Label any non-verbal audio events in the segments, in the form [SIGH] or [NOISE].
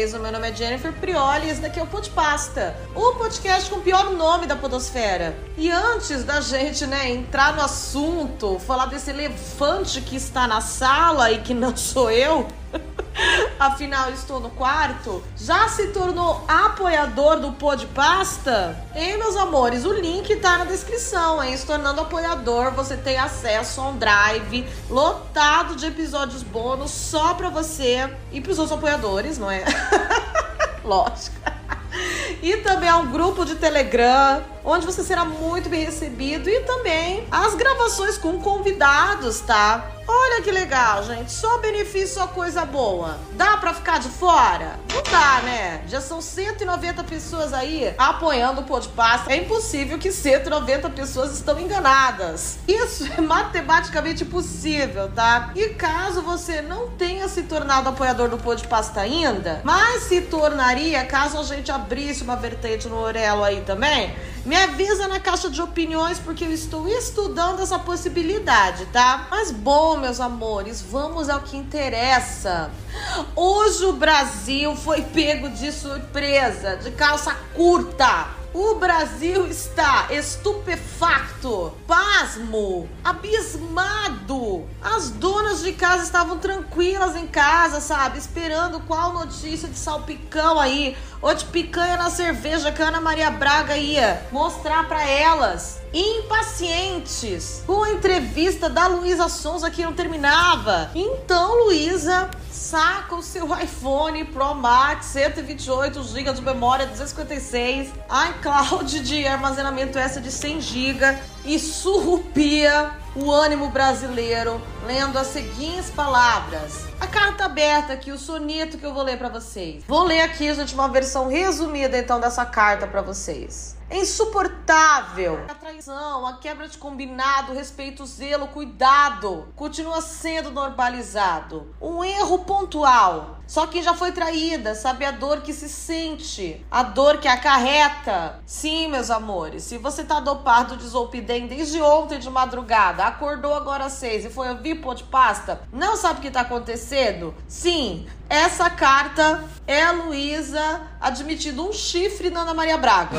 vocês? O meu nome é Jennifer Prioli e esse daqui é o Pod Pasta, o podcast com o pior nome da podosfera. E antes da gente, né, entrar no assunto, falar desse elefante que está na sala e que não sou eu, afinal estou no quarto, já se tornou apoiador do Pod Pasta? Ei, meus amores, o link tá na descrição, hein? Se tornando apoiador, você tem acesso a um drive lotado de episódios bônus só pra você e pros outros apoiadores, não é? [LAUGHS] Lógico. E também há um grupo de Telegram, onde você será muito bem recebido. E também as gravações com convidados, tá? Olha que legal, gente. Só benefício, só coisa boa. Dá pra ficar de fora? Não dá, né? Já são 190 pessoas aí apoiando o Podpasta. É impossível que 190 pessoas estão enganadas. Isso é matematicamente possível, tá? E caso você não tenha se tornado apoiador do Podpasta ainda, mas se tornaria caso a gente abrisse uma vertente no Orelo aí também, me avisa na caixa de opiniões porque eu estou estudando essa possibilidade, tá? Mas bom, meus amores, vamos ao que interessa. Hoje o Brasil foi pego de surpresa, de calça curta. O Brasil está estupefacto, pasmo, abismado. As donas de casa estavam tranquilas em casa, sabe? Esperando qual notícia de salpicão aí, ou de picanha na cerveja que a Ana Maria Braga ia mostrar para elas. Impacientes com a entrevista da Luísa Sonza que não terminava. Então, Luísa saca o seu iPhone Pro Max 128 GB de memória 256, iCloud de armazenamento essa de 100 GB e surrupia o ânimo brasileiro lendo as seguintes palavras. A carta aberta aqui, o soneto que eu vou ler para vocês. Vou ler aqui, gente, uma versão resumida então dessa carta para vocês. É insuportável. A traição, a quebra de combinado, respeito, zelo, cuidado continua sendo normalizado. Um erro pontual. Só quem já foi traída sabe a dor que se sente, a dor que acarreta. Sim, meus amores, se você tá dopado de Zolpidem desde ontem de madrugada, acordou agora às seis e foi ouvir pô de pasta, não sabe o que tá acontecendo? Sim, essa carta é Luísa admitindo um chifre na Ana Maria Braga.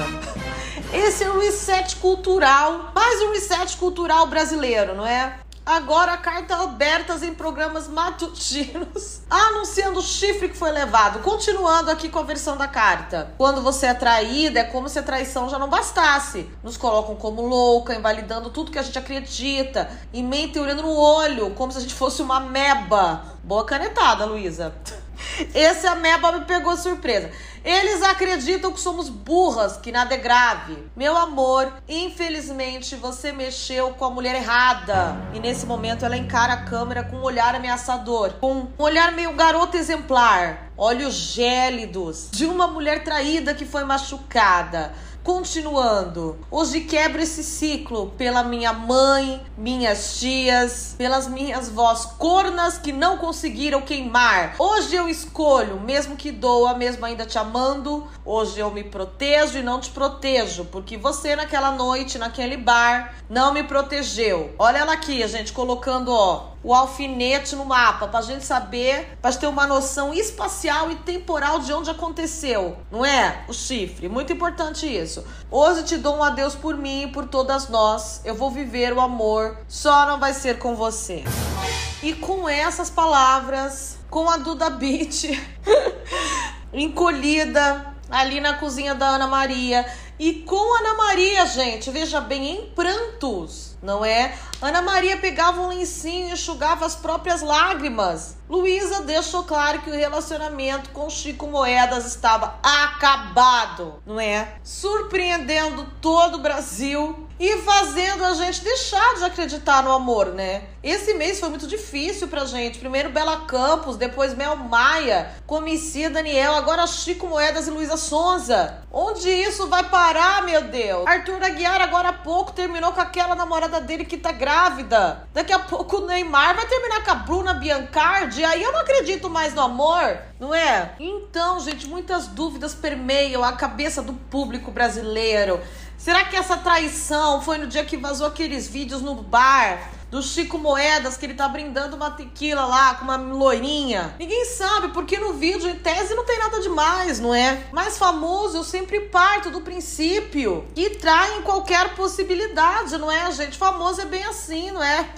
Esse é o reset cultural, mais um reset cultural brasileiro, não é? Agora cartas abertas em programas matutinos, [LAUGHS] anunciando o chifre que foi levado. Continuando aqui com a versão da carta. Quando você é traída, é como se a traição já não bastasse. Nos colocam como louca, invalidando tudo que a gente acredita, e mentem olhando no olho, como se a gente fosse uma meba. Boa canetada, Luísa. [LAUGHS] Esse ameba me pegou surpresa. Eles acreditam que somos burras, que nada é grave. Meu amor, infelizmente você mexeu com a mulher errada. E nesse momento ela encara a câmera com um olhar ameaçador, com um olhar meio garoto exemplar, olhos gélidos de uma mulher traída que foi machucada. Continuando, hoje quebro esse ciclo pela minha mãe, minhas tias, pelas minhas vós cornas que não conseguiram queimar. Hoje eu escolho, mesmo que doa, mesmo ainda te amando. Hoje eu me protejo e não te protejo, porque você naquela noite, naquele bar, não me protegeu. Olha ela aqui, gente colocando, ó, o alfinete no mapa, pra gente saber, pra ter uma noção espacial e temporal de onde aconteceu, não é? O chifre, muito importante isso. Hoje te dou um adeus por mim e por todas nós. Eu vou viver o amor, só não vai ser com você. E com essas palavras, com a Duda Beat [LAUGHS] encolhida ali na cozinha da Ana Maria e com Ana Maria, gente, veja bem, em prantos, não é? Ana Maria pegava um lencinho e enxugava as próprias lágrimas. Luísa deixou claro que o relacionamento com Chico Moedas estava acabado, não é? Surpreendendo todo o Brasil e fazendo a gente deixar de acreditar no amor, né? Esse mês foi muito difícil pra gente. Primeiro Bela Campos, depois Mel Maia, Comicia Daniel, agora Chico Moedas e Luísa Sonza. Onde isso vai parar, meu Deus? Arthur Aguiar agora há pouco terminou com aquela namorada dele que tá grávida. Daqui a pouco o Neymar vai terminar com a Bruna Biancardi. Aí eu não acredito mais no amor, não é? Então, gente, muitas dúvidas permeiam a cabeça do público brasileiro. Será que essa traição foi no dia que vazou aqueles vídeos no bar? Do Chico Moedas, que ele tá brindando uma tequila lá com uma loirinha. Ninguém sabe, porque no vídeo, em tese, não tem nada demais, não é? Mais famoso, eu sempre parto do princípio que traem qualquer possibilidade, não é, gente? Famoso é bem assim, não é?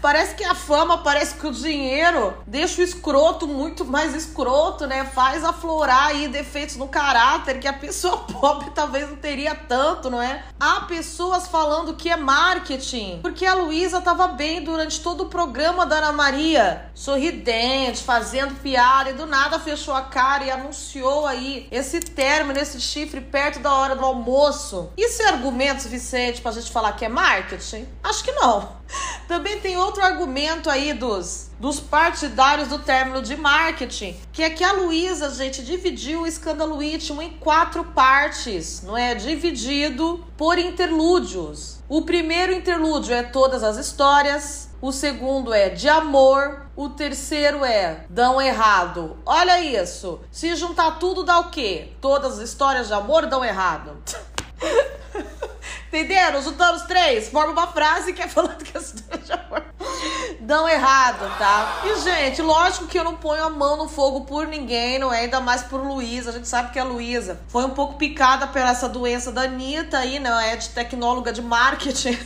Parece que a fama, parece que o dinheiro deixa o escroto muito mais escroto, né? Faz aflorar aí defeitos no caráter que a pessoa [LAUGHS] pobre talvez não teria tanto, não é? Há pessoas falando que é marketing, porque a Luísa tava bem durante todo o programa da Ana Maria, sorridente, fazendo piada e do nada fechou a cara e anunciou aí esse término, esse chifre perto da hora do almoço. Isso é argumento suficiente pra gente falar que é marketing? Acho que não. Também tem outro argumento aí dos, dos partidários do término de marketing, que é que a Luísa, gente, dividiu o escândalo íntimo em quatro partes, não é? Dividido por interlúdios. O primeiro interlúdio é todas as histórias, o segundo é de amor, o terceiro é dão errado. Olha isso. Se juntar tudo dá o quê? Todas as histórias de amor dão errado. [LAUGHS] Entenderam? Juntando os três, forma uma frase que é falando que as histórias de amor dão errado, tá? E, gente, lógico que eu não ponho a mão no fogo por ninguém, não é? Ainda mais por Luísa. A gente sabe que a Luísa foi um pouco picada pela essa doença da Anitta aí, não é? De tecnóloga de marketing.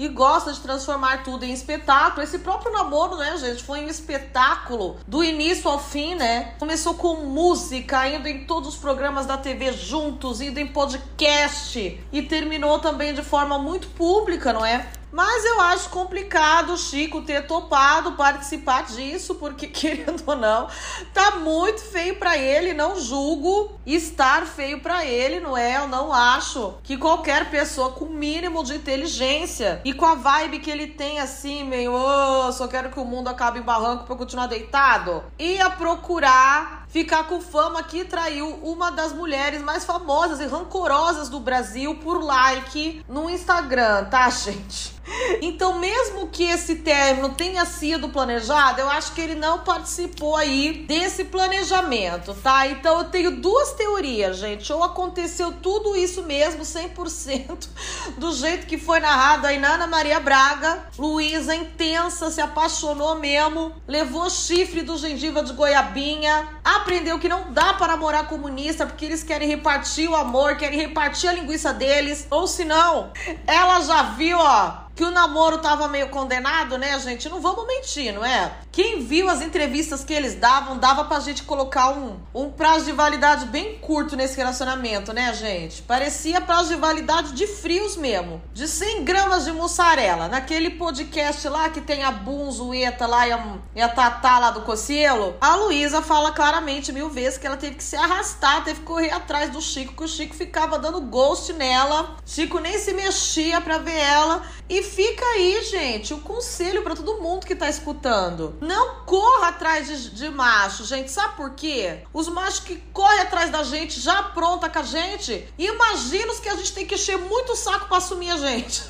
E gosta de transformar tudo em espetáculo. Esse próprio namoro, né, gente, foi um espetáculo do início ao fim, né? Começou com música, indo em todos os programas da TV juntos, indo em podcast e terminou também de forma muito pública, não é? Mas eu acho complicado o Chico ter topado participar disso, porque, [LAUGHS] querendo ou não, tá muito feio para ele. Não julgo estar feio para ele, não é? Eu não acho que qualquer pessoa com mínimo de inteligência e com a vibe que ele tem, assim, meio, oh, só quero que o mundo acabe em barranco eu continuar deitado, ia procurar ficar com fama que traiu uma das mulheres mais famosas e rancorosas do Brasil por like no Instagram, tá, gente? Então, mesmo que esse término tenha sido planejado, eu acho que ele não participou aí desse planejamento, tá? Então, eu tenho duas teorias, gente. Ou aconteceu tudo isso mesmo, 100%, do jeito que foi narrado aí na Ana Maria Braga. Luísa, intensa, se apaixonou mesmo, levou chifre do gengiva de goiabinha, aprendeu que não dá para namorar comunista porque eles querem repartir o amor, querem repartir a linguiça deles. Ou se não, ela já viu, ó, que o namoro tava meio condenado, né, gente? Não vamos mentir, não é? Quem viu as entrevistas que eles davam, dava pra gente colocar um, um prazo de validade bem curto nesse relacionamento, né, gente? Parecia prazo de validade de frios mesmo. De 100 gramas de mussarela. Naquele podcast lá que tem a Bunzueta lá e a, e a Tatá lá do Cocielo, a Luísa fala claramente mil vezes que ela teve que se arrastar, teve que correr atrás do Chico, que o Chico ficava dando ghost nela. Chico nem se mexia pra ver ela. E fica aí, gente, o conselho para todo mundo que tá escutando. Não corra atrás de, de macho, gente. Sabe por quê? Os machos que correm atrás da gente, já pronta com a gente, imagina os que a gente tem que encher muito o saco pra assumir a gente.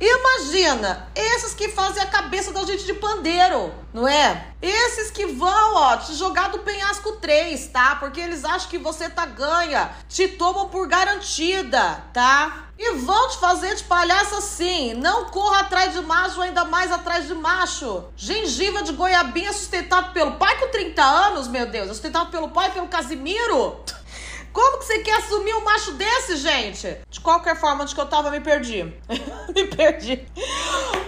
Imagina, esses que fazem a cabeça da gente de pandeiro, não é? Esses que vão, ó, te jogar do penhasco 3, tá? Porque eles acham que você tá ganha, te tomam por garantida, tá? E vão te fazer de palhaça sim. Não corra atrás de macho, ainda mais atrás de macho. Gengiva de goiabinha sustentado pelo pai com 30 anos, meu Deus. Sustentado pelo pai, pelo Casimiro. Como que você quer assumir um macho desse, gente? De qualquer forma, onde que eu tava, me perdi. [LAUGHS] me perdi.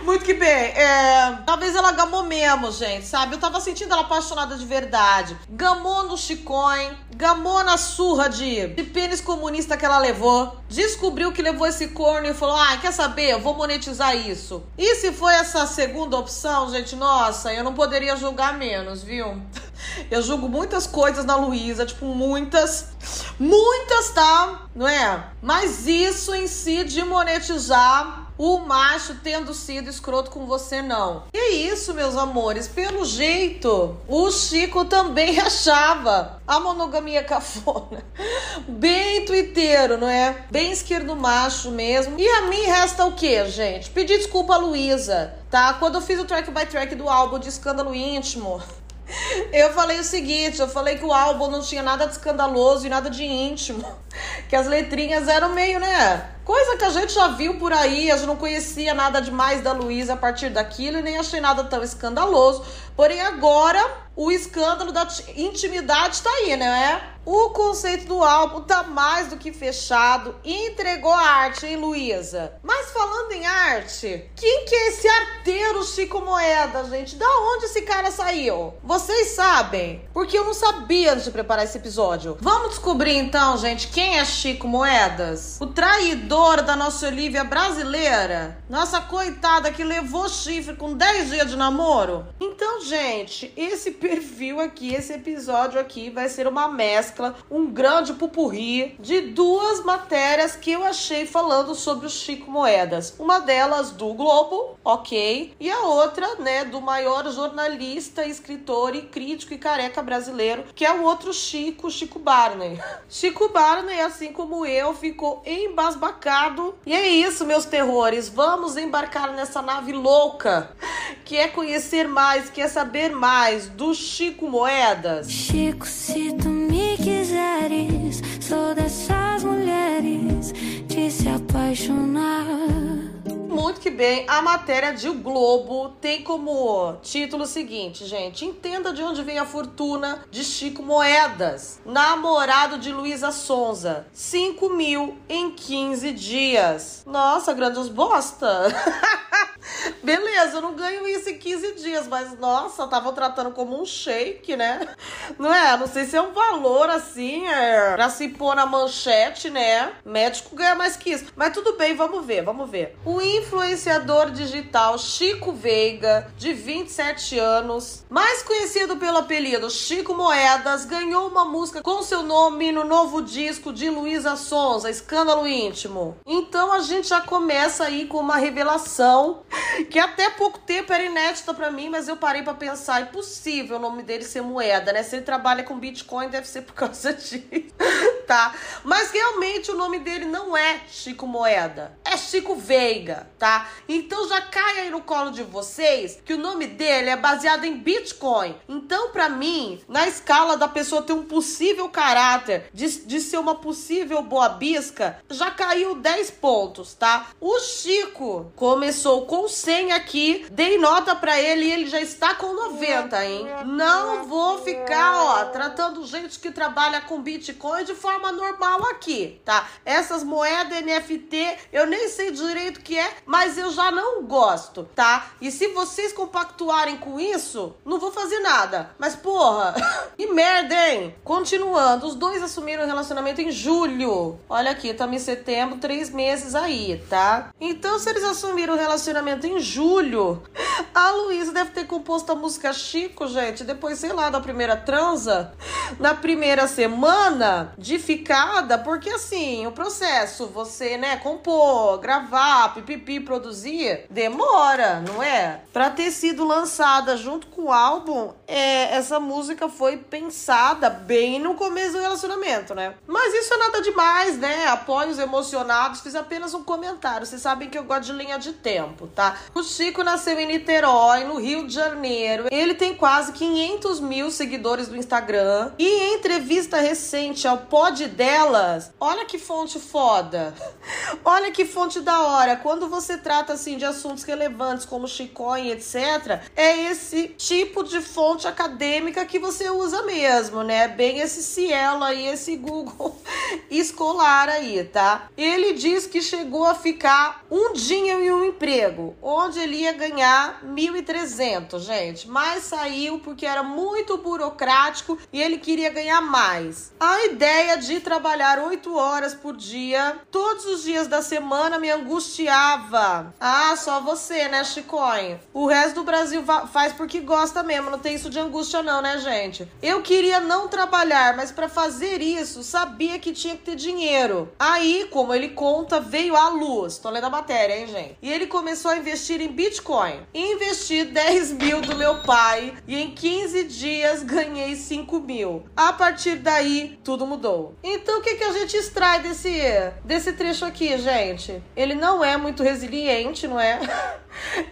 Muito que bem. É, talvez ela gamou mesmo, gente, sabe? Eu tava sentindo ela apaixonada de verdade. Gamou no chicoin, gamou na surra de, de pênis comunista que ela levou. Descobriu que levou esse corno e falou: ah, quer saber? Eu vou monetizar isso. E se foi essa segunda opção, gente, nossa, eu não poderia julgar menos, viu? [LAUGHS] Eu julgo muitas coisas na Luísa, tipo, muitas. Muitas, tá? Não é? Mas isso em si de monetizar o macho tendo sido escroto com você, não. E é isso, meus amores. Pelo jeito, o Chico também [LAUGHS] achava a monogamia cafona. Bem twitteiro, não é? Bem esquerdo macho mesmo. E a mim resta o quê, gente? Pedir desculpa a Luísa, tá? Quando eu fiz o track by track do álbum de escândalo íntimo, eu falei o seguinte, eu falei que o álbum não tinha nada de escandaloso e nada de íntimo. Que as letrinhas eram meio, né? Coisa que a gente já viu por aí, a gente não conhecia nada demais da Luísa a partir daquilo e nem achei nada tão escandaloso. Porém, agora o escândalo da intimidade tá aí, né? O conceito do álbum tá mais do que fechado entregou a arte, hein, Luísa? Mas falando em arte, quem que é esse arteiro Chico Moeda, gente? Da onde esse cara saiu? Vocês sabem? Porque eu não sabia antes de preparar esse episódio. Vamos descobrir então, gente, quem é Chico Moedas? O traidor da nossa Olivia brasileira? Nossa coitada que levou chifre com 10 dias de namoro? Então, gente, esse perfil aqui, esse episódio aqui vai ser uma mescla, um grande pupurri de duas matérias que eu achei falando sobre o Chico Moedas. Uma delas do Globo, ok, e a outra, né, do maior jornalista, escritor e crítico e careca brasileiro, que é o outro Chico, Chico Barney. [LAUGHS] Chico Barney, assim como eu, ficou embasbacado. E é isso, meus terrores. Vamos embarcar nessa nave louca que é conhecer mais, que é saber mais do Chico Moedas. Chico, se tu me quiseres, sou dessas mulheres de se apaixonar. Muito que bem, a matéria de O Globo tem como título o seguinte, gente: Entenda de onde vem a fortuna de Chico Moedas, namorado de Luísa Sonza. 5 mil em 15 dias. Nossa, grandes bosta! [LAUGHS] Beleza, eu não ganho isso em 15 dias, mas nossa, tava tratando como um shake, né? Não é? Não sei se é um valor assim, é, pra se pôr na manchete, né? Médico ganha mais que isso. Mas tudo bem, vamos ver, vamos ver. O influenciador digital Chico Veiga, de 27 anos, mais conhecido pelo apelido Chico Moedas, ganhou uma música com seu nome no novo disco de Luísa Sonza, Escândalo Íntimo. Então a gente já começa aí com uma revelação [LAUGHS] que até pouco tempo era inédita para mim, mas eu parei para pensar, impossível o nome dele ser moeda, né? Se ele trabalha com Bitcoin, deve ser por causa [LAUGHS] disso, tá? Mas realmente o nome dele não é Chico Moeda, é Chico Veiga, tá? Então já cai aí no colo de vocês que o nome dele é baseado em Bitcoin. Então, para mim, na escala da pessoa ter um possível caráter, de, de ser uma possível boa bisca, já caiu 10 pontos, tá? O Chico começou com 100 aqui, dei nota para ele e ele já está com 90, hein? Não vou ficar, ó, tratando gente que trabalha com Bitcoin de forma normal aqui, tá? Essas moedas NFT, eu nem sei direito o que é, mas eu já não gosto, tá? E se vocês compactuarem com isso, não vou fazer nada. Mas, porra, [LAUGHS] que merda, hein? Continuando, os dois assumiram o relacionamento em julho. Olha aqui, estamos em setembro, três meses aí, tá? Então, se eles assumiram o relacionamento em julho, a Luísa deve ter composto a música Chico, gente, depois, sei lá, da primeira transa, na primeira semana de ficada, porque assim, o processo, você, né, compor, gravar, pipipi, produzir, demora, não é? Pra ter sido lançada junto com o álbum, é, essa música foi pensada bem no começo do relacionamento, né? Mas isso é nada demais, né? Apoios emocionados, fiz apenas um comentário. Vocês sabem que eu gosto de linha de tempo, tá? O Chico nasceu em Niterói, no Rio de Janeiro. Ele tem quase 500 mil seguidores no Instagram. E em entrevista recente ao Pod Delas, olha que fonte foda. [LAUGHS] olha que fonte da hora. Quando você trata assim de assuntos relevantes como Chicoin, etc., é esse tipo de fonte acadêmica que você usa mesmo, né? Bem esse Cielo aí, esse Google [LAUGHS] escolar aí, tá? Ele diz que chegou a ficar um dia em um emprego, onde ele ia ganhar 1.300, gente, mas saiu porque era muito burocrático e ele queria ganhar mais. A ideia de trabalhar 8 horas por dia, todos os dias da semana, me angustiava. Ah, só você, né, Chicoin? O resto do Brasil faz porque gosta mesmo, não tem isso de angústia não, né, gente? Eu queria não trabalhar, mas para fazer isso, sabia que tinha que ter dinheiro. Aí, como ele conta, veio a luz. Tô lendo a matéria, hein, gente? E ele começou a investir em Bitcoin. Investi 10 mil do meu pai e em 15 dias ganhei 5 mil. A partir daí, tudo mudou. Então, o que, que a gente extrai desse, desse trecho aqui, gente? Ele não é muito resiliente, não é? [LAUGHS]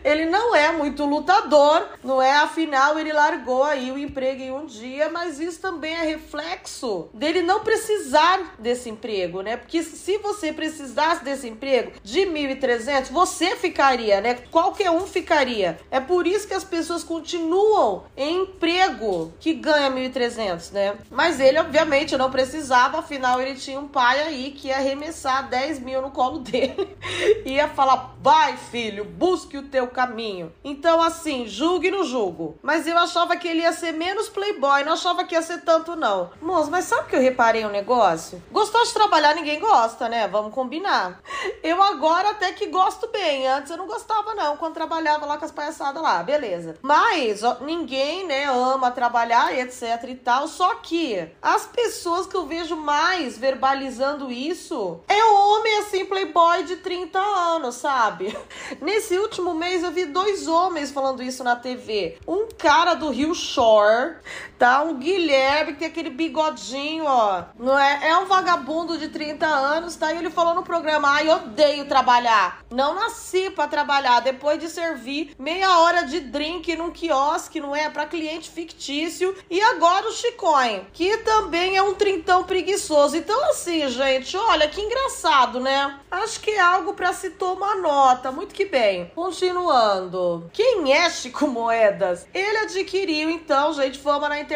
Ele não é muito lutador, não é? Afinal, ele largou aí o emprego em um dia, mas isso também é reflexo dele não precisar desse emprego, né? Porque se você precisasse desse emprego de 1.300, você ficaria, né? Qualquer um ficaria. É por isso que as pessoas continuam em emprego que ganha 1.300, né? Mas ele, obviamente, não precisava, afinal, ele tinha um pai aí que ia arremessar 10 mil no colo [LAUGHS] dele. ia falar: vai, filho, busque o teu caminho. Então, assim, julgue no julgo. Mas eu achava que ele ia ser menos playboy, não achava que ia ser tanto, não. Moço, mas sabe que eu reparei um negócio? Gostou de trabalhar, ninguém gosta, né? Vamos combinar. Eu agora até que gosto bem. Antes eu não gostava, não, quando trabalhava lá com as palhaçadas lá, beleza. Mas ó, ninguém, né, ama trabalhar, etc e tal. Só que as pessoas que eu vejo mais verbalizando isso é homem assim, playboy de 30 anos, sabe? [LAUGHS] Nesse último mês eu vi dois homens falando isso na TV. Um cara do Rio Shore, tá? Um Guilherme que tem aquele bigodinho, ó. Não é? É um vagabundo de 30 anos, tá? E ele falou no programa: ai, odeio trabalhar. Não nasci para trabalhar. Depois de servir meia hora de drink num quiosque, não é? Para cliente fictício. E agora o Chicoin, que também é um trintão preguiçoso. Então, assim, gente, olha que engraçado, né? Acho que é algo para se tomar nota. Muito que bem. Continuando. Quem é Chico Moedas? Ele adquiriu, então, gente, fama na internet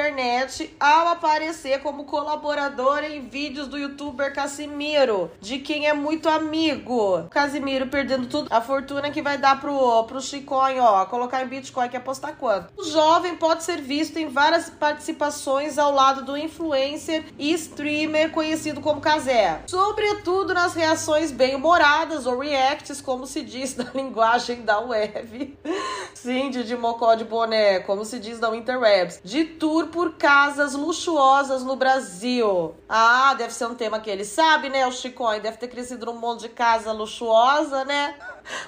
ao aparecer como colaborador em vídeos do youtuber Casimiro, de quem é muito amigo. Casimiro perdendo tudo, a fortuna que vai dar pro, pro Chicoin, ó, colocar em Bitcoin, que apostar quanto. O jovem pode ser visto em várias participações ao lado do influencer e streamer conhecido como Kazé, sobretudo nas reações bem-humoradas ou reacts, como se diz [LAUGHS] na linguagem da web. Sim, de, mocó de boné, como se diz na interwebs. De tour por casas luxuosas no Brasil. Ah, deve ser um tema que ele sabe, né? O Chicoin deve ter crescido num monte de casa luxuosa, né?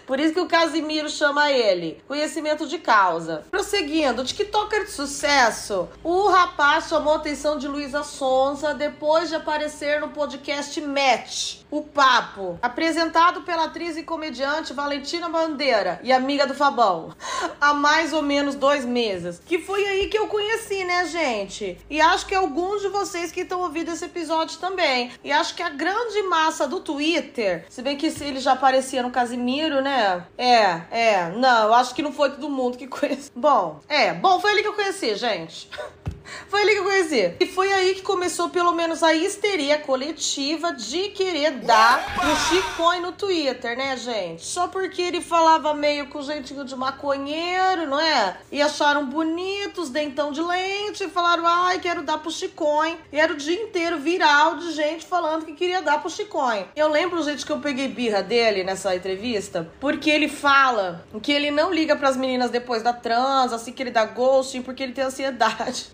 Por isso que o Casimiro chama ele. Conhecimento de causa. Prosseguindo, TikToker de sucesso. O rapaz chamou a atenção de Luísa Sonza depois de aparecer no podcast Match. O Papo, apresentado pela atriz e comediante Valentina Bandeira e amiga do Fabão, há mais ou menos dois meses. Que foi aí que eu conheci, né, gente? E acho que alguns de vocês que estão ouvindo esse episódio também. E acho que a grande massa do Twitter, se bem que ele já aparecia no Casimiro, né? É, é. Não, eu acho que não foi todo mundo que conhece. Bom, é. Bom, foi ali que eu conheci, gente. [LAUGHS] Foi ali que eu conheci. E foi aí que começou pelo menos a histeria coletiva de querer dar o Chicões no Twitter, né, gente? Só porque ele falava meio com jeitinho de maconheiro, não é? E acharam bonitos, dentão de lente, e falaram, ai, quero dar pro Chicões. E era o dia inteiro viral de gente falando que queria dar pro Chicões. Eu lembro, gente, que eu peguei birra dele nessa entrevista, porque ele fala que ele não liga pras meninas depois da trans, assim que ele dá ghosting, porque ele tem ansiedade.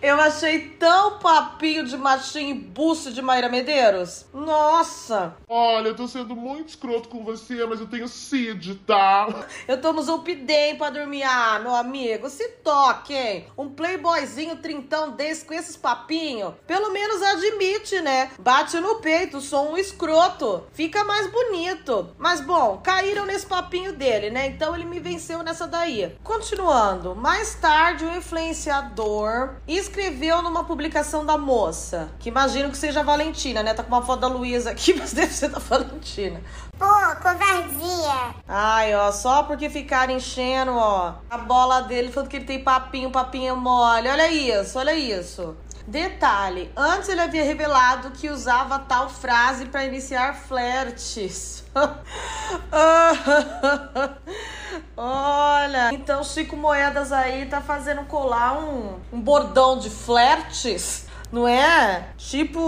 Eu achei tão papinho de machinho e buço de Mayra Medeiros. Nossa! Olha, eu tô sendo muito escroto com você, mas eu tenho CID, tá? Eu tô no Zolpidem pra dormir. Ah, meu amigo, se toque, hein? Um playboyzinho trintão desse com esses papinhos, pelo menos admite, né? Bate no peito, sou um escroto. Fica mais bonito. Mas bom, caíram nesse papinho dele, né? Então ele me venceu nessa daí. Continuando, mais tarde o influenciador escreveu numa publicação da moça, que imagino que seja a Valentina, né? Tá com uma foto da Luísa aqui, [LAUGHS] mas deve ser da Valentina. Pô, covardia. Ai, ó, só porque ficaram enchendo, ó, a bola dele, falando que ele tem papinho, papinho mole. Olha isso, olha isso. Detalhe, antes ele havia revelado que usava tal frase para iniciar flertes. [LAUGHS] Olha, então Chico Moedas aí tá fazendo colar um, um bordão de flertes. Não é? Tipo,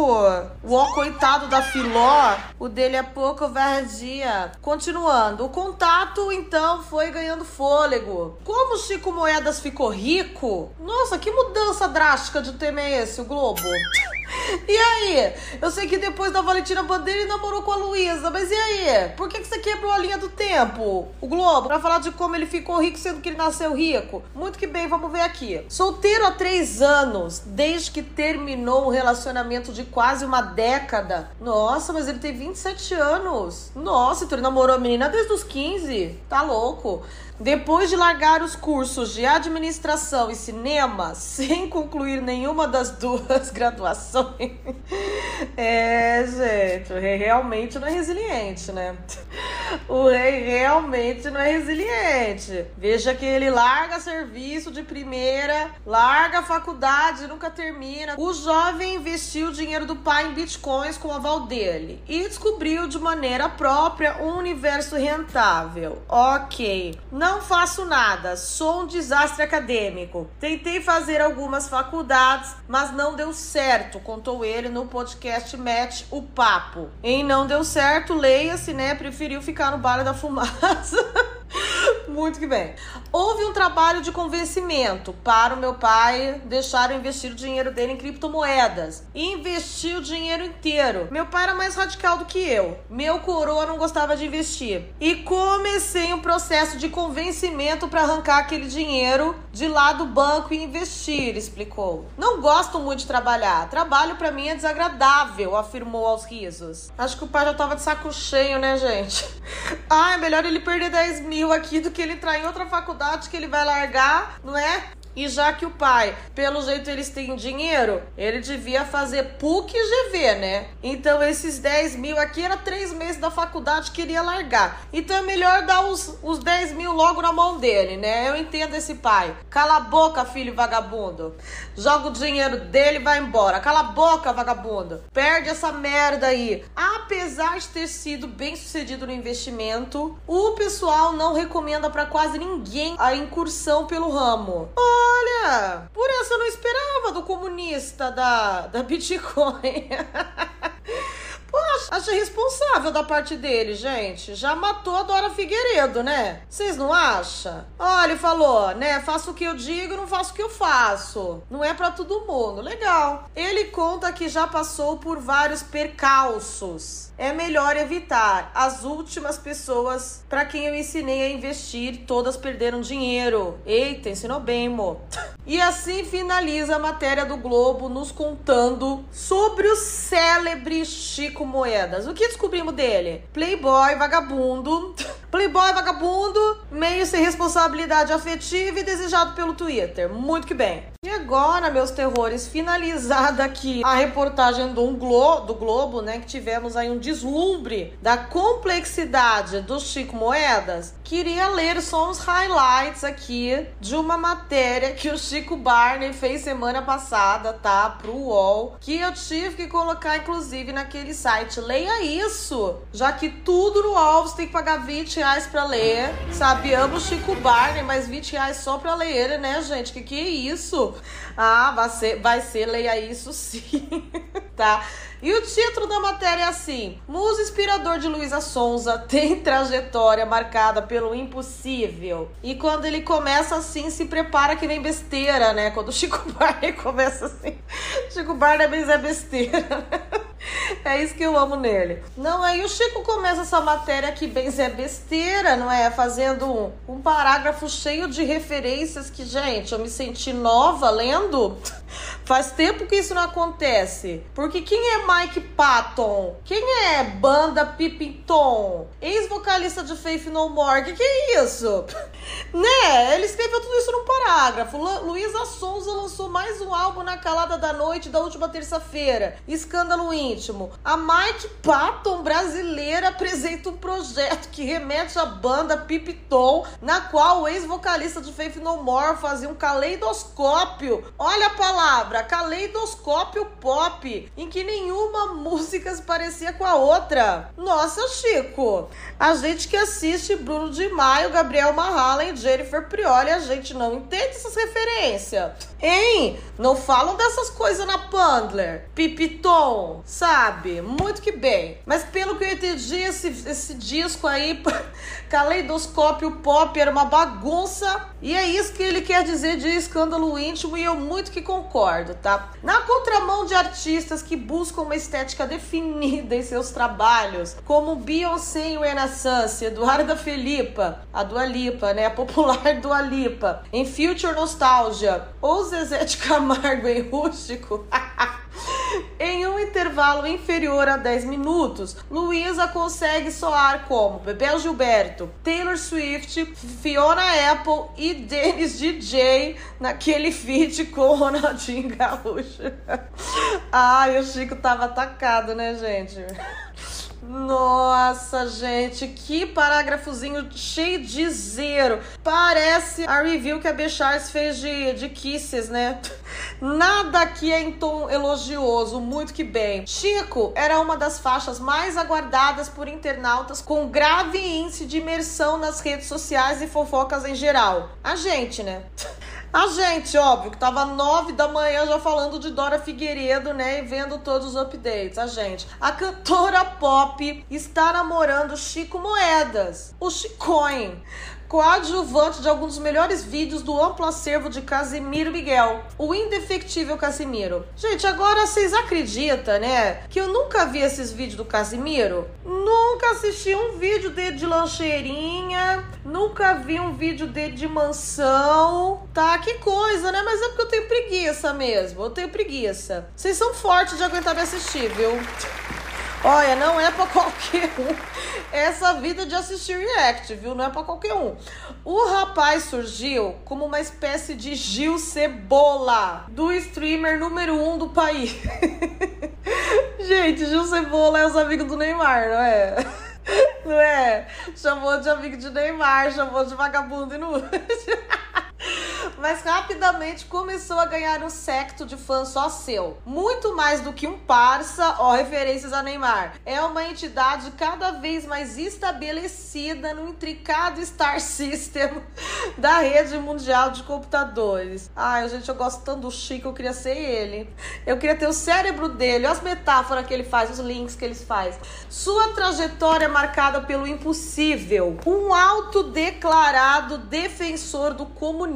o coitado da Filó, o dele é pouco vardia. Continuando, o contato então foi ganhando fôlego. Como Chico Moedas ficou rico? Nossa, que mudança drástica de tema é esse, o Globo? [LAUGHS] E aí? Eu sei que depois da Valentina Bandeira ele namorou com a Luísa, mas e aí? Por que, que você quebrou a linha do tempo? O Globo, pra falar de como ele ficou rico sendo que ele nasceu rico? Muito que bem, vamos ver aqui. Solteiro há três anos, desde que terminou um relacionamento de quase uma década. Nossa, mas ele tem 27 anos. Nossa, então ele namorou a menina desde os 15. Tá louco. Depois de largar os cursos de administração e cinema [LAUGHS] sem concluir nenhuma das duas [LAUGHS] graduações. É, gente, o rei realmente não é resiliente, né? O rei realmente não é resiliente. Veja que ele larga serviço de primeira, larga a faculdade, nunca termina. O jovem investiu o dinheiro do pai em bitcoins com o aval dele e descobriu de maneira própria um universo rentável. Ok, não faço nada, sou um desastre acadêmico. Tentei fazer algumas faculdades, mas não deu certo, contou ele no podcast Match o Papo. Em não deu certo, leia-se, né? Preferiu ficar no bar da fumaça. [LAUGHS] Muito que bem. Houve um trabalho de convencimento para o meu pai deixar eu investir o dinheiro dele em criptomoedas. E investiu o dinheiro inteiro. Meu pai era mais radical do que eu. Meu coroa não gostava de investir. E comecei um processo de convencimento para arrancar aquele dinheiro de lá do banco e investir, explicou. Não gosto muito de trabalhar. Trabalho para mim é desagradável, afirmou aos risos. Acho que o pai já tava de saco cheio, né, gente? [LAUGHS] Ah, é melhor ele perder 10 mil aqui do que ele em outra faculdade que ele vai largar, não é? E já que o pai, pelo jeito eles têm dinheiro, ele devia fazer PUC e GV, né? Então esses 10 mil aqui era três meses da faculdade que ele ia largar. Então é melhor dar os, os 10 mil logo na mão dele, né? Eu entendo esse pai. Cala a boca, filho vagabundo. Joga o dinheiro dele e vai embora. Cala a boca, vagabundo. Perde essa merda aí. Apesar de ter sido bem sucedido no investimento, o pessoal não recomenda para quase ninguém a incursão pelo ramo. Olha, por essa eu não esperava do comunista da, da Bitcoin. [LAUGHS] Poxa, achei responsável da parte dele, gente. Já matou a Dora Figueiredo, né? Vocês não acham? Olha, ele falou, né? Faço o que eu digo, não faço o que eu faço. Não é para todo mundo. Legal. Ele conta que já passou por vários percalços. É melhor evitar. As últimas pessoas para quem eu ensinei a investir, todas perderam dinheiro. Eita, ensinou bem, mo. E assim finaliza a matéria do Globo nos contando sobre o célebre Chico Moedas. O que descobrimos dele? Playboy, vagabundo. [LAUGHS] Playboy, vagabundo, meio sem responsabilidade afetiva e desejado pelo Twitter. Muito que bem. E agora, meus terrores, finalizada aqui a reportagem do, Glo do Globo, né? Que tivemos aí um deslumbre da complexidade do Chico Moedas. Queria ler só uns highlights aqui de uma matéria que o Chico Barney fez semana passada, tá? Pro UOL. Que eu tive que colocar, inclusive, naquele site. Leia isso! Já que tudo no UOL você tem que pagar 20 reais pra ler. Sabe? Amo o Chico Barney, mas 20 reais só pra ler né, gente? Que que é isso? Ah, vai ser, vai ser leia isso sim, [LAUGHS] tá? E o título da matéria é assim: Muso inspirador de Luísa Sonza tem trajetória marcada pelo impossível. E quando ele começa assim, se prepara que nem besteira, né? Quando o Chico [LAUGHS] Barney começa assim, Chico Barney é besteira, né? [LAUGHS] É isso que eu amo nele. Não, aí o Chico começa essa matéria que bem é besteira, não é? Fazendo um, um parágrafo cheio de referências que, gente, eu me senti nova lendo. [LAUGHS] Faz tempo que isso não acontece. Porque quem é Mike Patton? Quem é banda Pippington? Ex-vocalista de Faith No More? Que que é isso? [LAUGHS] né? Ele escreveu tudo isso num parágrafo. Lu Luísa Sonza lançou mais um álbum na calada da noite da última terça-feira. Escândalo íntimo. A Mike Patton brasileira apresenta um projeto que remete à banda Pippington, na qual o ex-vocalista de Faith No More fazia um caleidoscópio. Olha a palavra, caleidoscópio pop, em que nenhuma música se parecia com a outra. Nossa, Chico, a gente que assiste Bruno de Maio, Gabriel Mahallen, Jennifer Prioli, a gente não entende essas referências. Hein? Não falam dessas coisas na Pandler. Pipiton, sabe? Muito que bem. Mas pelo que eu entendi, esse, esse disco aí, [LAUGHS] Caleidoscópio Pop, era uma bagunça. E é isso que ele quer dizer de escândalo íntimo e eu muito que concordo, tá? Na contramão de artistas que buscam uma estética definida em seus trabalhos, como Beyoncé em Renaissance, Eduarda Felipa, a Dua Lipa, né? A popular Dua Lipa, em Future Nostalgia, ou Zezé de Camargo em Rústico. [LAUGHS] Em um intervalo inferior a 10 minutos, Luísa consegue soar como Bebel Gilberto, Taylor Swift, Fiona Apple e Dennis DJ naquele feat com Ronaldinho Gaúcho. [LAUGHS] Ai, o Chico tava atacado, né, gente? Nossa, gente, que parágrafozinho cheio de zero. Parece a review que a B. Charles fez de, de Kisses, né? [LAUGHS] Nada aqui é em tom elogioso, muito que bem. Chico era uma das faixas mais aguardadas por internautas com grave índice de imersão nas redes sociais e fofocas em geral. A gente, né? [LAUGHS] A gente, óbvio, que tava nove da manhã já falando de Dora Figueiredo, né? E vendo todos os updates. A gente. A cantora pop está namorando Chico Moedas, o Chicoin coadjuvante de alguns dos melhores vídeos do amplo acervo de Casimiro Miguel, o indefectível Casimiro. Gente, agora vocês acreditam, né, que eu nunca vi esses vídeos do Casimiro? Nunca assisti um vídeo dele de lancheirinha, nunca vi um vídeo dele de mansão. Tá, que coisa, né? Mas é porque eu tenho preguiça mesmo, eu tenho preguiça. Vocês são fortes de aguentar me assistir, viu? Olha, não é pra [LAUGHS] qualquer um essa vida de assistir react, viu? Não é pra qualquer um. O rapaz surgiu como uma espécie de Gil Cebola, do streamer número um do país. [LAUGHS] Gente, Gil Cebola é os amigos do Neymar, não é? [LAUGHS] Não é? Chamou de amigo de Neymar, chamou de vagabundo inútil mas rapidamente começou a ganhar um secto de fãs só seu. Muito mais do que um parça, ó, referências a Neymar. É uma entidade cada vez mais estabelecida no intricado Star System [LAUGHS] da rede mundial de computadores. Ai, gente, eu gosto tanto do Chico, eu queria ser ele. Eu queria ter o cérebro dele, as metáforas que ele faz, os links que ele faz. Sua trajetória é marcada pelo impossível. Um autodeclarado defensor do comunismo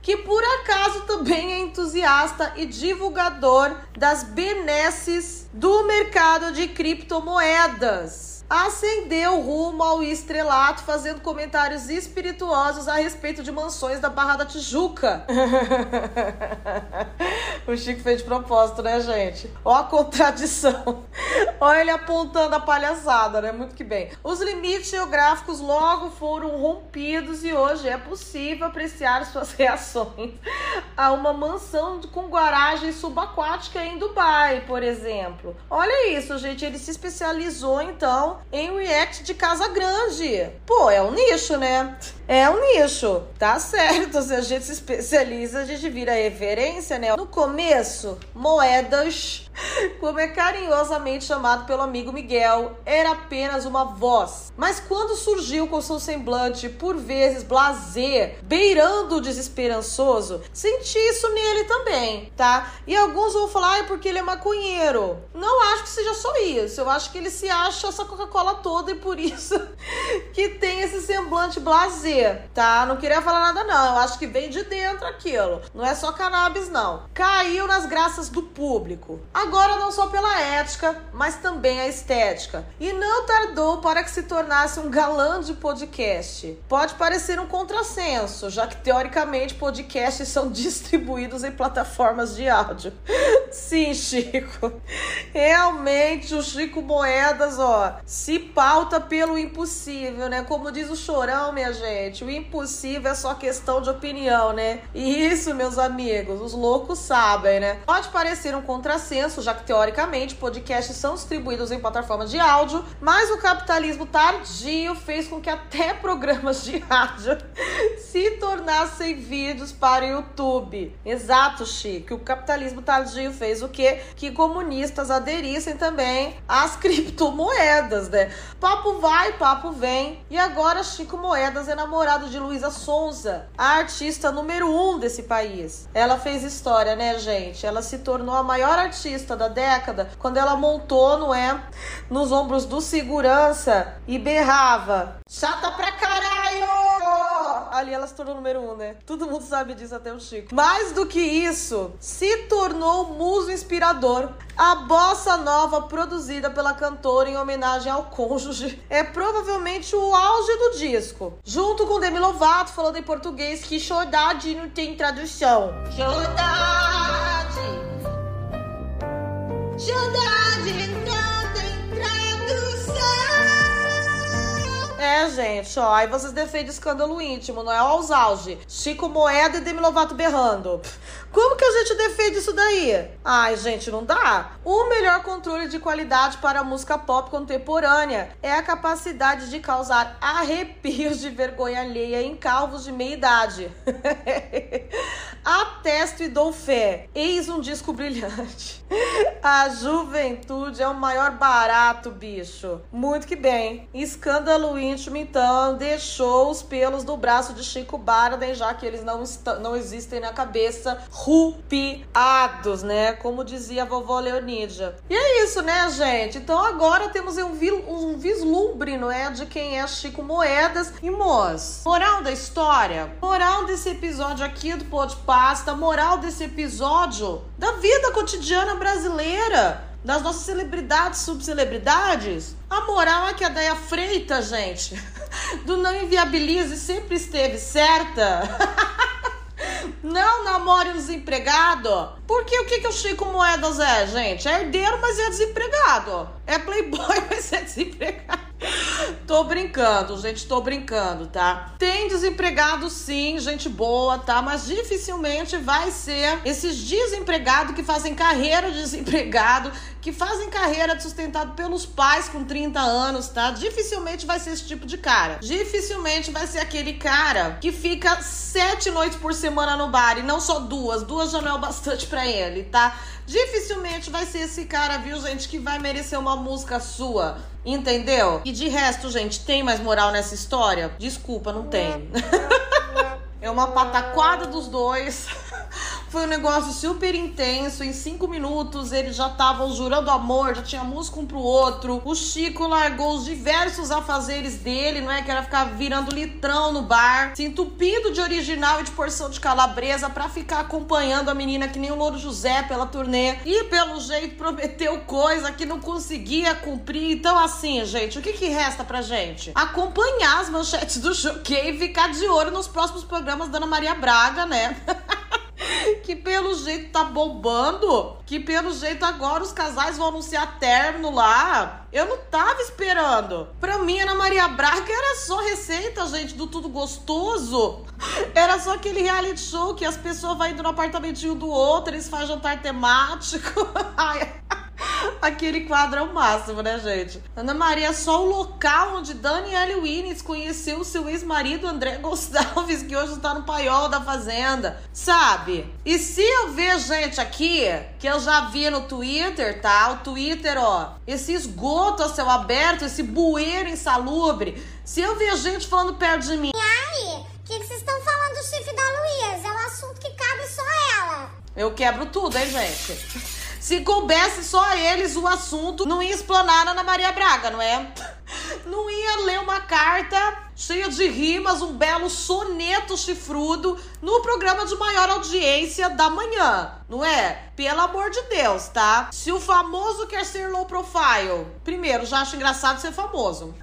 que por acaso também é entusiasta e divulgador das benesses do mercado de criptomoedas ascendeu rumo ao estrelato, fazendo comentários espirituosos a respeito de mansões da Barra da Tijuca. [LAUGHS] o Chico fez de propósito, né, gente? Ó a contradição. [LAUGHS] Ó ele apontando a palhaçada, né? Muito que bem. Os limites geográficos logo foram rompidos e hoje é possível apreciar suas [LAUGHS] reações a uma mansão com garagem subaquática em Dubai, por exemplo. Olha isso, gente. Ele se especializou, então, em react de casa grande. Pô, é um nicho, né? É um nicho, tá certo. Se a gente se especializa, a gente vira referência, né? No começo, moedas, como é carinhosamente chamado pelo amigo Miguel, era apenas uma voz. Mas quando surgiu com seu semblante, por vezes blazer, beirando o desesperançoso, senti isso nele também, tá? E alguns vão falar, é porque ele é maconheiro. Não acho que seja só isso. Eu acho que ele se acha essa Coca-Cola toda e por isso [LAUGHS] que tem esse semblante blazer tá? Não queria falar nada, não. Eu acho que vem de dentro aquilo. Não é só cannabis, não. Caiu nas graças do público. Agora, não só pela ética, mas também a estética. E não tardou para que se tornasse um galã de podcast. Pode parecer um contrassenso, já que teoricamente podcasts são [LAUGHS] distribuídos em plataformas de áudio. [LAUGHS] Sim, Chico. Realmente o Chico Moedas, ó, se pauta pelo impossível, né? Como diz o Chorão, minha gente gente. O impossível é só questão de opinião, né? E isso, meus amigos, os loucos sabem, né? Pode parecer um contrassenso, já que teoricamente podcasts são distribuídos em plataformas de áudio, mas o capitalismo tardio fez com que até [LAUGHS] programas de rádio se tornassem vídeos para o YouTube. Exato, Chico. O capitalismo tardio fez o quê? Que comunistas aderissem também às [LAUGHS] criptomoedas, né? Papo vai, papo vem. E agora Chico Moedas é namorado de Luísa Sonza, a artista número um desse país. Ela fez história, né, gente? Ela se tornou a maior artista da década quando ela montou, não é? Nos ombros do segurança e berrava: Chata pra caralho! Ali ela se tornou número um, né? Todo mundo sabe disso, até o Chico. Mais do que isso, se tornou muso inspirador. A bossa nova produzida pela cantora em homenagem ao cônjuge é provavelmente o auge do disco. Junto com Demi Lovato, falando em português que saudade não tem tradução. Gente? Ó, aí vocês defendem escândalo íntimo, não é aos auge. Chico Moeda e Demi Lovato berrando. Como que a gente defende isso daí? Ai, gente, não dá. O melhor controle de qualidade para a música pop contemporânea é a capacidade de causar arrepios de vergonha alheia em calvos de meia idade. [LAUGHS] Atesto e dou fé. Eis um disco brilhante. A juventude é o maior barato, bicho. Muito que bem. Escândalo íntimo, então, deixou os pelos do braço de Chico Barden, já que eles não, não existem na cabeça, rupiados, né? Como dizia a vovó Leonídia. E é isso, né, gente? Então agora temos um, um vislumbre, não é? De quem é Chico Moedas e Moz. Moral da história? Moral desse episódio aqui do Pô de Pasta, moral desse episódio da vida cotidiana brasileira das nossas celebridades, subcelebridades. A moral é que a Deia Freitas, gente, [LAUGHS] do Não Inviabilize sempre esteve certa. [LAUGHS] Não namore um desempregado. Porque o que, que o Chico Moedas é, gente? É herdeiro, mas é desempregado. É playboy, [LAUGHS] mas é desempregado. Tô brincando, gente, tô brincando, tá? Tem desempregado sim, gente boa, tá? Mas dificilmente vai ser esses desempregados que fazem carreira de desempregado, que fazem carreira sustentado pelos pais com 30 anos, tá? Dificilmente vai ser esse tipo de cara. Dificilmente vai ser aquele cara que fica sete noites por semana no bar e não só duas. Duas já não é o bastante para ele, tá? Dificilmente vai ser esse cara, viu, gente, que vai merecer uma música sua. Entendeu? E de resto, gente, tem mais moral nessa história? Desculpa, não tem. [LAUGHS] é uma pataquada dos dois. Foi um negócio super intenso. Em cinco minutos eles já estavam jurando amor, já tinha música um pro outro. O Chico largou os diversos afazeres dele, não é? Que era ficar virando litrão no bar, se entupido de original e de porção de calabresa para ficar acompanhando a menina que nem o Louro José pela turnê. E pelo jeito [LAUGHS] prometeu coisa que não conseguia cumprir. Então, assim, gente, o que, que resta pra gente? Acompanhar as manchetes do Choquei e ficar de olho nos próximos programas da Ana Maria Braga, né? [LAUGHS] [LAUGHS] que pelo jeito tá bombando, que pelo jeito agora os casais vão anunciar término lá. Eu não tava esperando. Pra mim, Ana Maria Braga era só receita, gente, do tudo gostoso. [LAUGHS] Era só aquele reality show que as pessoas vão indo no apartamentinho do outro, eles fazem jantar temático. [LAUGHS] Ai, [LAUGHS] Aquele quadro é o máximo, né, gente? Ana Maria é só o local onde Danielle Winnes conheceu o seu ex-marido André Gonçalves, que hoje está no paiol da fazenda, sabe? E se eu ver gente aqui, que eu já vi no Twitter, tá? O Twitter, ó, esse esgoto a céu aberto, esse bueiro insalubre. Se eu ver gente falando perto de mim. E aí, o que vocês estão falando do chifre da Luísa? É um assunto que cabe só ela. Eu quebro tudo, hein, gente? Se coubesse só a eles o assunto, não ia explanar Ana Maria Braga, não é? Não ia ler uma carta cheia de rimas, um belo soneto chifrudo no programa de maior audiência da manhã, não é? Pelo amor de Deus, tá? Se o famoso quer ser low profile, primeiro, já acho engraçado ser famoso.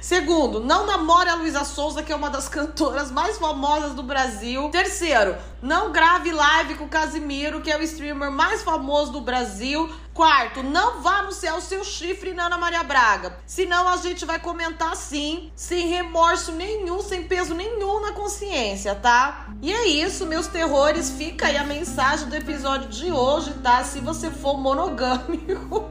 Segundo, não namore a Luísa Souza, que é uma das [LAUGHS] cantoras mais famosas do Brasil. Terceiro, não grave live com o Casimiro, que é o streamer mais famoso do Brasil. Quarto, não vá anunciar o seu chifre na Ana Maria Braga. Senão a gente vai comentar sim, sem remorso nenhum, sem peso nenhum na consciência, tá? E é isso, meus terrores. Fica aí a mensagem do episódio de hoje, tá? Se você for monogâmico.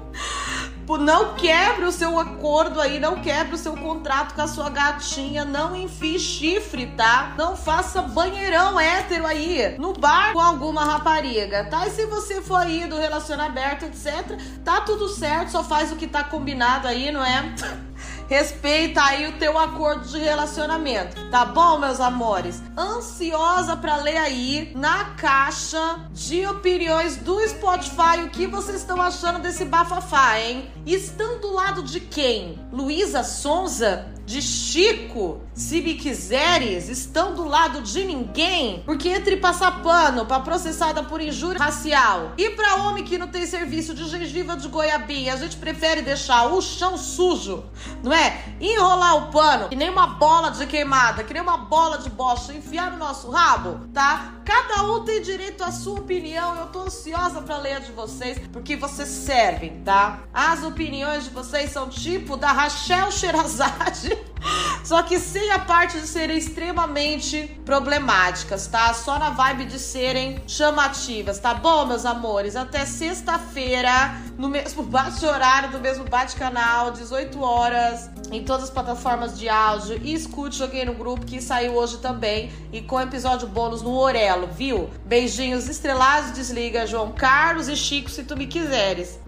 Não quebre o seu acordo aí, não quebre o seu contrato com a sua gatinha, não enfie chifre, tá? Não faça banheirão hétero aí no bar com alguma rapariga, tá? E se você for aí do relacionamento aberto, etc, tá tudo certo, só faz o que tá combinado aí, não é? [LAUGHS] Respeita aí o teu acordo de relacionamento, tá bom, meus amores? Ansiosa para ler aí na caixa de opiniões do Spotify o que vocês estão achando desse bafafá, hein? Estão do lado de quem? Luísa Sonza? de Chico, se me quiseres, estão do lado de ninguém, porque entre passar pano pra processada por injúria racial e pra homem que não tem serviço de gengiva de goiabinha, a gente prefere deixar o chão sujo, não é? Enrolar o pano, que nem uma bola de queimada, que nem uma bola de bosta, enfiar no nosso rabo, tá? Cada um tem direito à sua opinião, eu tô ansiosa pra ler a de vocês, porque vocês servem, tá? As opiniões de vocês são tipo da Rachel Sherazade [LAUGHS] [LAUGHS] Só que sem a parte de serem extremamente problemáticas, tá? Só na vibe de serem chamativas, tá bom, meus amores? Até sexta-feira, no mesmo [LAUGHS] bate-horário, do mesmo bate-canal, 18 horas, em todas as plataformas de áudio. E escute Joguei no Grupo, que saiu hoje também, e com episódio bônus no Orelo, viu? Beijinhos estrelados, desliga João Carlos e Chico, se tu me quiseres.